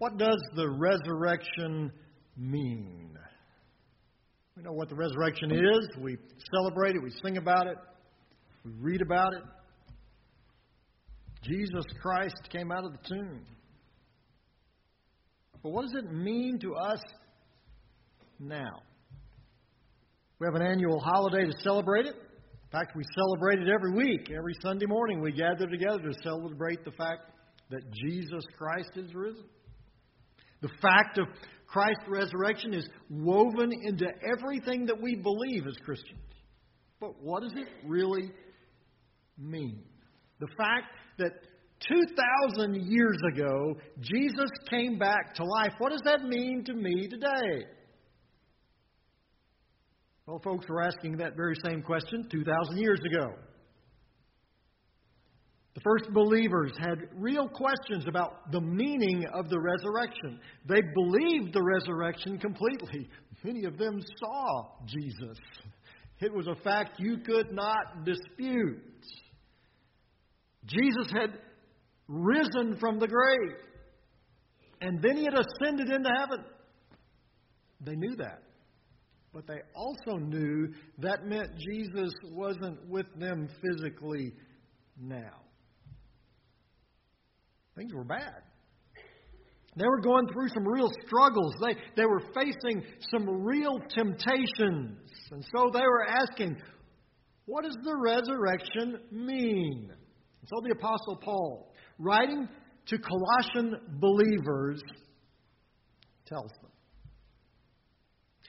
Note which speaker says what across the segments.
Speaker 1: What does the resurrection mean? We know what the resurrection is. We celebrate it. We sing about it. We read about it. Jesus Christ came out of the tomb. But what does it mean to us now? We have an annual holiday to celebrate it. In fact, we celebrate it every week. Every Sunday morning, we gather together to celebrate the fact that Jesus Christ is risen. The fact of Christ's resurrection is woven into everything that we believe as Christians. But what does it really mean? The fact that 2,000 years ago, Jesus came back to life. What does that mean to me today? Well, folks were asking that very same question 2,000 years ago. The first believers had real questions about the meaning of the resurrection. They believed the resurrection completely. Many of them saw Jesus. It was a fact you could not dispute. Jesus had risen from the grave, and then he had ascended into heaven. They knew that. But they also knew that meant Jesus wasn't with them physically now. Things were bad. They were going through some real struggles. They, they were facing some real temptations. And so they were asking, what does the resurrection mean? And so the Apostle Paul, writing to Colossian believers, tells them.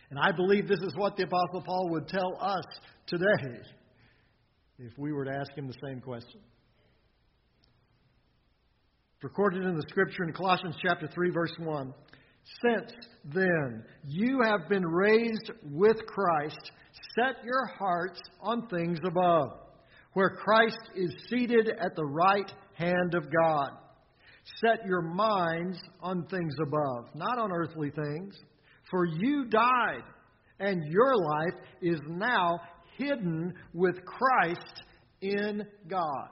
Speaker 1: And I believe this is what the Apostle Paul would tell us today if we were to ask him the same question. Recorded in the scripture in Colossians chapter 3 verse 1. Since then you have been raised with Christ, set your hearts on things above, where Christ is seated at the right hand of God. Set your minds on things above, not on earthly things. For you died, and your life is now hidden with Christ in God.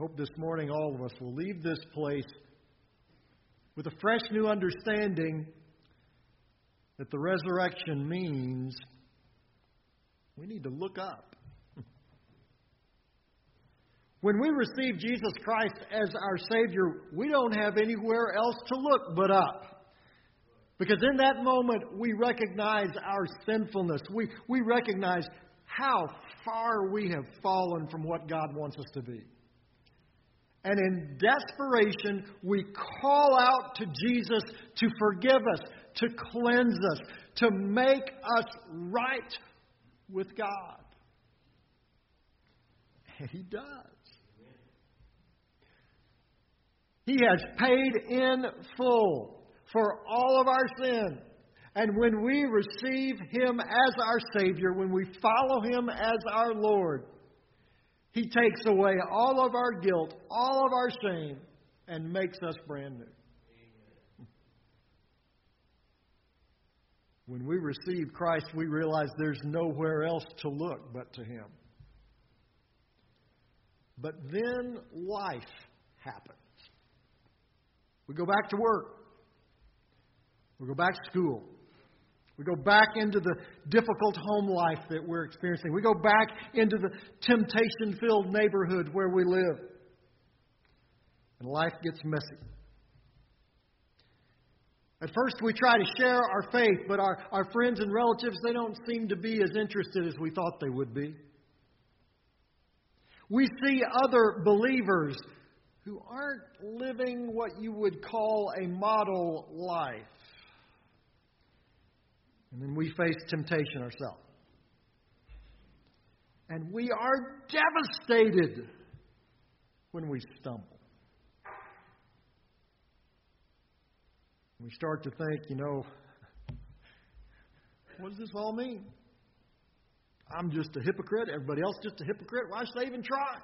Speaker 1: Hope this morning all of us will leave this place with a fresh new understanding that the resurrection means we need to look up. When we receive Jesus Christ as our Savior, we don't have anywhere else to look but up. Because in that moment, we recognize our sinfulness. We, we recognize how far we have fallen from what God wants us to be. And in desperation, we call out to Jesus to forgive us, to cleanse us, to make us right with God. And He does. He has paid in full for all of our sin. And when we receive Him as our Savior, when we follow Him as our Lord, He takes away all of our guilt, all of our shame, and makes us brand new. When we receive Christ, we realize there's nowhere else to look but to Him. But then life happens. We go back to work. We go back to school. We go back into the difficult home life that we're experiencing. We go back into the temptation filled neighborhood where we live. And life gets messy. At first, we try to share our faith, but our, our friends and relatives, they don't seem to be as interested as we thought they would be. We see other believers who aren't living what you would call a model life. And then we face temptation ourselves. And we are devastated when we stumble. We start to think, you know, what does this all mean? I'm just a hypocrite. Everybody else just a hypocrite. Why should I even try?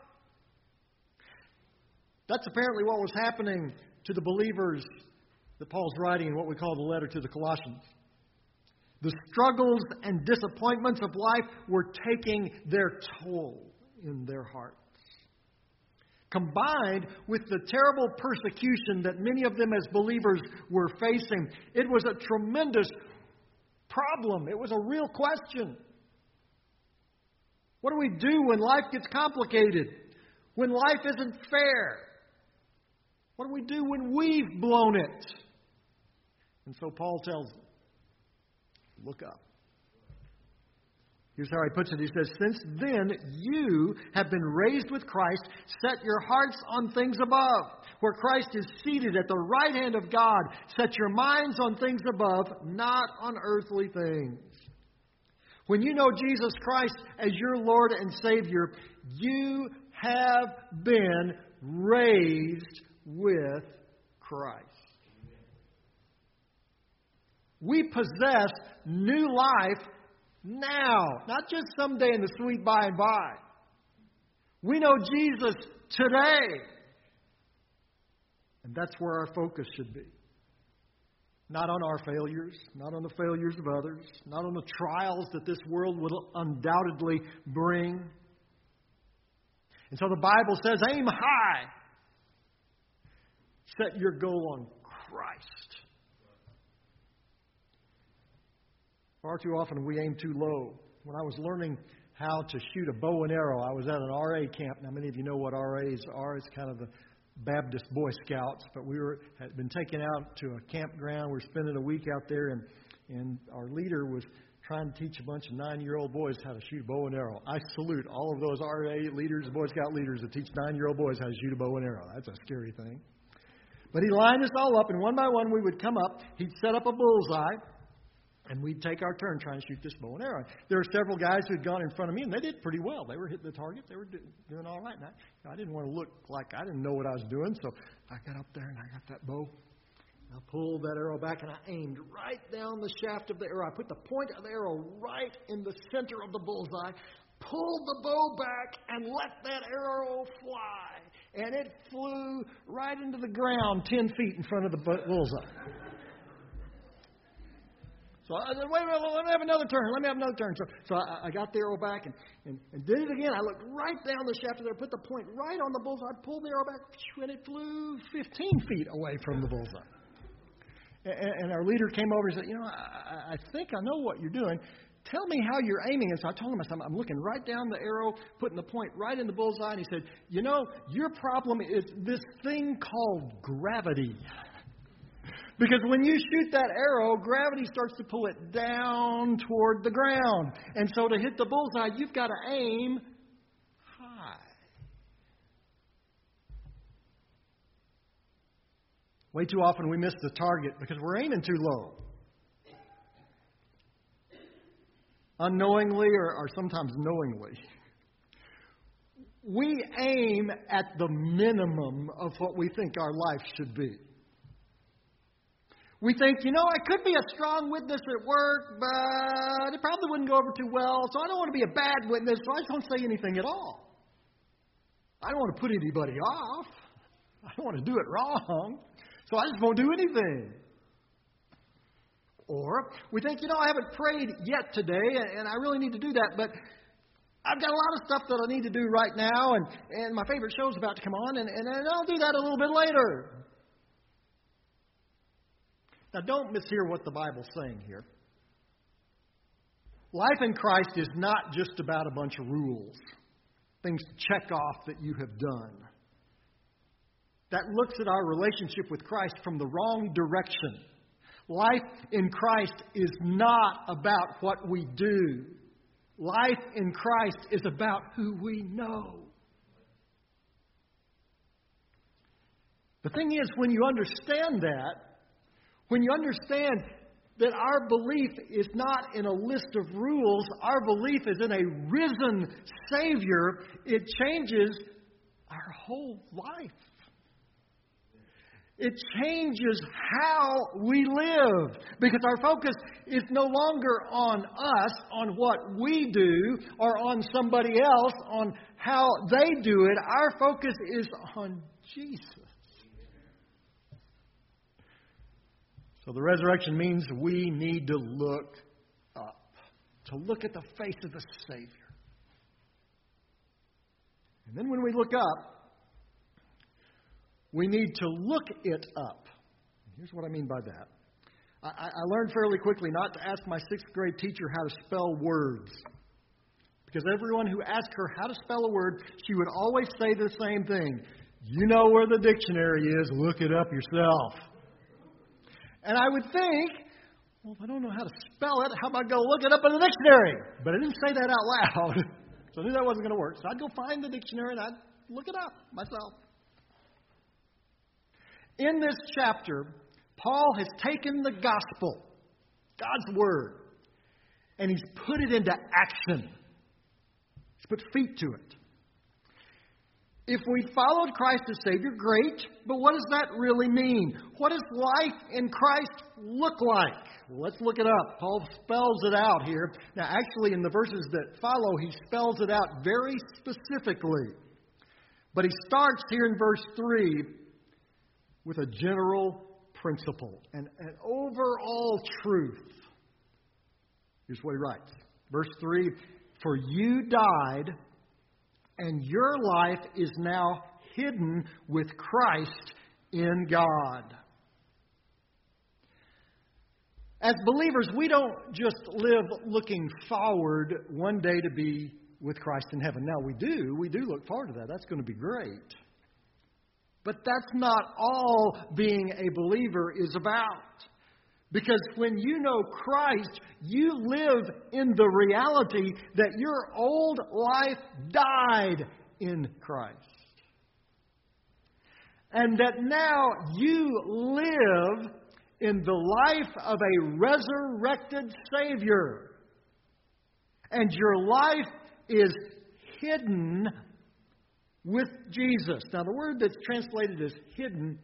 Speaker 1: That's apparently what was happening to the believers that Paul's writing in what we call the letter to the Colossians. The struggles and disappointments of life were taking their toll in their hearts. combined with the terrible persecution that many of them as believers were facing, it was a tremendous problem. It was a real question. What do we do when life gets complicated? When life isn't fair? What do we do when we've blown it? And so Paul tells look up. Here's how he puts it. He says, Since then you have been raised with Christ, set your hearts on things above, where Christ is seated at the right hand of God. Set your minds on things above, not on earthly things. When you know Jesus Christ as your Lord and Savior, you have been raised with Christ. We possess new life now, not just someday in the sweet by and by. We know Jesus today. And that's where our focus should be. Not on our failures, not on the failures of others, not on the trials that this world will undoubtedly bring. And so the Bible says, aim high. Set your goal on Christ. Far too often we aim too low. When I was learning how to shoot a bow and arrow, I was at an RA camp. Now, many of you know what RAs are. It's kind of the Baptist Boy Scouts, but we were had been taken out to a campground. We were spending a week out there, and and our leader was trying to teach a bunch of nine-year-old boys how to shoot a bow and arrow. I salute all of those RA leaders, Boy Scout leaders that teach nine-year-old boys how to shoot a bow and arrow. That's a scary thing. But he lined us all up, and one by one we would come up. He'd set up a bullseye and we'd take our turn trying to shoot this bow and arrow. There were several guys who had gone in front of me, and they did pretty well. They were hitting the target. They were do, doing all right. And I, I didn't want to look like I didn't know what I was doing, so I got up there and I got that bow. I pulled that arrow back and I aimed right down the shaft of the arrow. I put the point of the arrow right in the center of the bullseye, pulled the bow back, and let that arrow fly. And it flew right into the ground 10 feet in front of the bullseye. So I said, wait a minute, let me have another turn. Let me have another turn. So, so I, I got the arrow back and, and, and did it again. I looked right down the shaft of there, put the point right on the bullseye, pulled the arrow back, and it flew 15 feet away from the bullseye. And, and our leader came over and said, You know, I, I think I know what you're doing. Tell me how you're aiming. And so I told him, I said, I'm looking right down the arrow, putting the point right in the bullseye. And he said, You know, your problem is this thing called gravity. Because when you shoot that arrow, gravity starts to pull it down toward the ground. And so to hit the bullseye, you've got to aim high. Way too often we miss the target because we're aiming too low. Unknowingly or, or sometimes knowingly. We aim at the minimum of what we think our life should be. We think, you know, I could be a strong witness at work, but it probably wouldn't go over too well, so I don't want to be a bad witness, so I just don't say anything at all. I don't want to put anybody off. I don't want to do it wrong, so I just won't do anything. Or we think, you know, I haven't prayed yet today, and I really need to do that, but I've got a lot of stuff that I need to do right now, and, and my favorite show's about to come on, and, and, and I'll do that a little bit later. Now, don't mishear what the Bible's saying here. Life in Christ is not just about a bunch of rules, things to check off that you have done. That looks at our relationship with Christ from the wrong direction. Life in Christ is not about what we do. Life in Christ is about who we know. The thing is, when you understand that, when you understand that our belief is not in a list of rules, our belief is in a risen Savior, it changes our whole life. It changes how we live because our focus is no longer on us, on what we do, or on somebody else, on how they do it. Our focus is on Jesus. So the resurrection means we need to look up, to look at the face of the Savior. And then when we look up, We need to look it up. Here's what I mean by that. I, I learned fairly quickly not to ask my sixth grade teacher how to spell words. Because everyone who asked her how to spell a word, she would always say the same thing. You know where the dictionary is, look it up yourself. And I would think, well, if I don't know how to spell it, how about go look it up in the dictionary? But I didn't say that out loud, so I knew that wasn't going to work. So I'd go find the dictionary and I'd look it up myself. In this chapter, Paul has taken the gospel, God's word, and he's put it into action. He's put feet to it. If we followed Christ as Savior, great, but what does that really mean? What does life in Christ look like? Let's look it up. Paul spells it out here. Now, actually, in the verses that follow, he spells it out very specifically. But he starts here in verse 3 with a general principle, and an overall truth. Here's what he writes. Verse 3 For you died, and your life is now hidden with Christ in God. As believers, we don't just live looking forward one day to be with Christ in heaven. Now, we do. We do look forward to that. That's going to be great. But that's not all being a believer is about. Because when you know Christ, you live in the reality that your old life died in Christ. And that now you live in the life of a resurrected Savior. And your life is hidden with Jesus. Now, the word that's translated as hidden,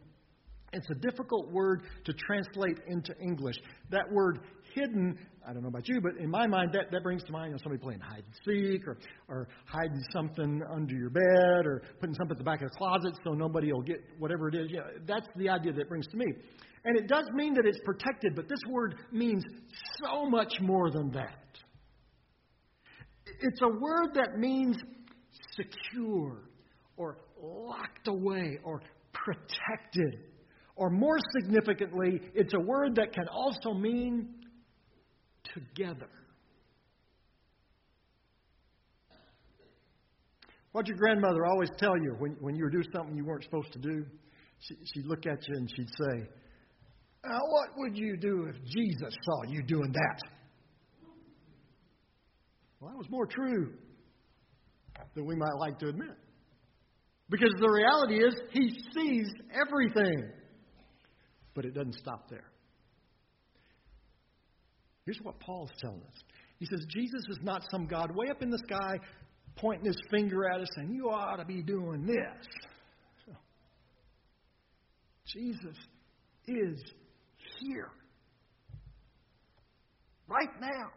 Speaker 1: it's a difficult word to translate into English. That word hidden, I don't know about you, but in my mind, that, that brings to mind you know, somebody playing hide and seek or, or hiding something under your bed or putting something at the back of the closet so nobody will get whatever it is. You know, that's the idea that brings to me. And it does mean that it's protected, but this word means so much more than that. It's a word that means secure, or locked away or protected. Or more significantly, it's a word that can also mean together. What'd your grandmother always tell you when, when you were doing something you weren't supposed to do? She, she'd look at you and she'd say, now, what would you do if Jesus saw you doing that? Well, that was more true than we might like to admit. Because the reality is, he sees everything. But it doesn't stop there. Here's what Paul's telling us He says, Jesus is not some God way up in the sky pointing his finger at us saying, You ought to be doing this. Jesus is here. Right now.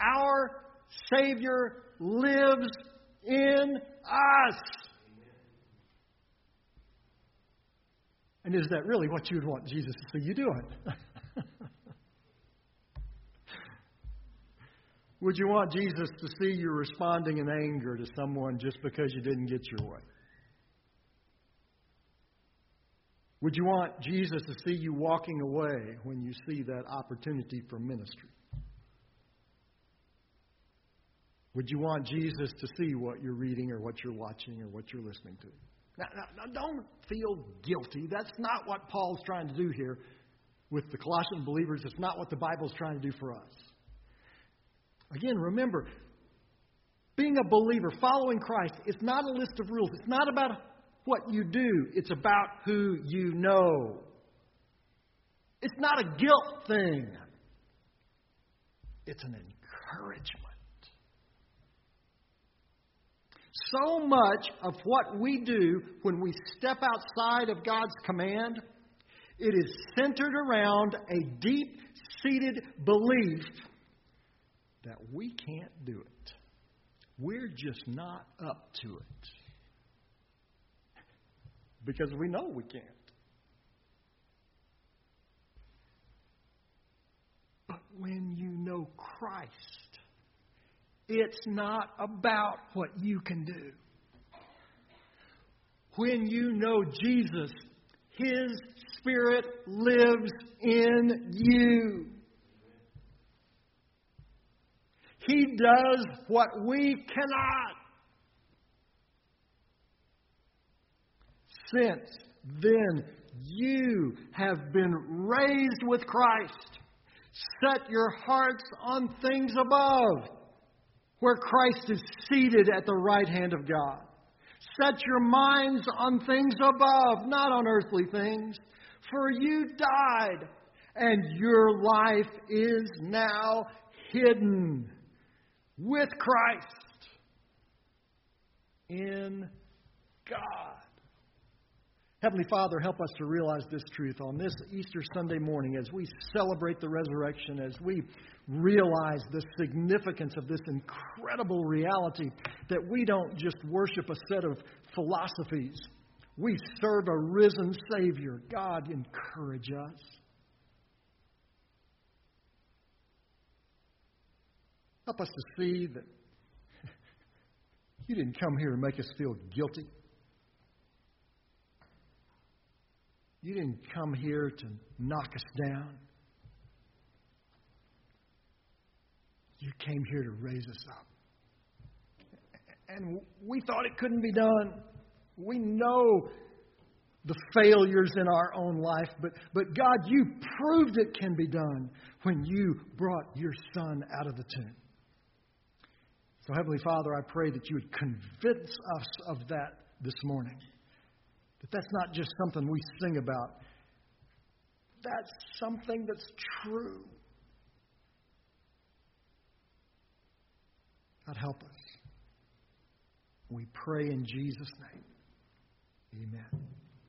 Speaker 1: Our Savior lives in us. And is that really what you would want Jesus to see you doing? would you want Jesus to see you responding in anger to someone just because you didn't get your way? Would you want Jesus to see you walking away when you see that opportunity for ministry? Would you want Jesus to see what you're reading or what you're watching or what you're listening to? Now, now, now, don't feel guilty. That's not what Paul's trying to do here with the Colossian believers. It's not what the Bible's trying to do for us. Again, remember, being a believer, following Christ, it's not a list of rules. It's not about what you do, it's about who you know. It's not a guilt thing, it's an encouragement. So much of what we do when we step outside of God's command, it is centered around a deep seated belief that we can't do it. We're just not up to it. Because we know we can't. But when you know Christ, it's not about what you can do. When you know Jesus, His Spirit lives in you. He does what we cannot. Since then, you have been raised with Christ. Set your hearts on things above, where Christ is seated at the right hand of God. Set your minds on things above, not on earthly things. For you died, and your life is now hidden with Christ in God. Heavenly Father, help us to realize this truth on this Easter Sunday morning as we celebrate the resurrection, as we realize the significance of this incredible reality that we don't just worship a set of philosophies, we serve a risen Savior. God, encourage us. Help us to see that you didn't come here to make us feel guilty. You didn't come here to knock us down. You came here to raise us up. And we thought it couldn't be done. We know the failures in our own life, but, but God, you proved it can be done when you brought your son out of the tomb. So, Heavenly Father, I pray that you would convince us of that this morning. That that's not just something we sing about, that's something that's true. God, help us. We pray in Jesus' name. Amen.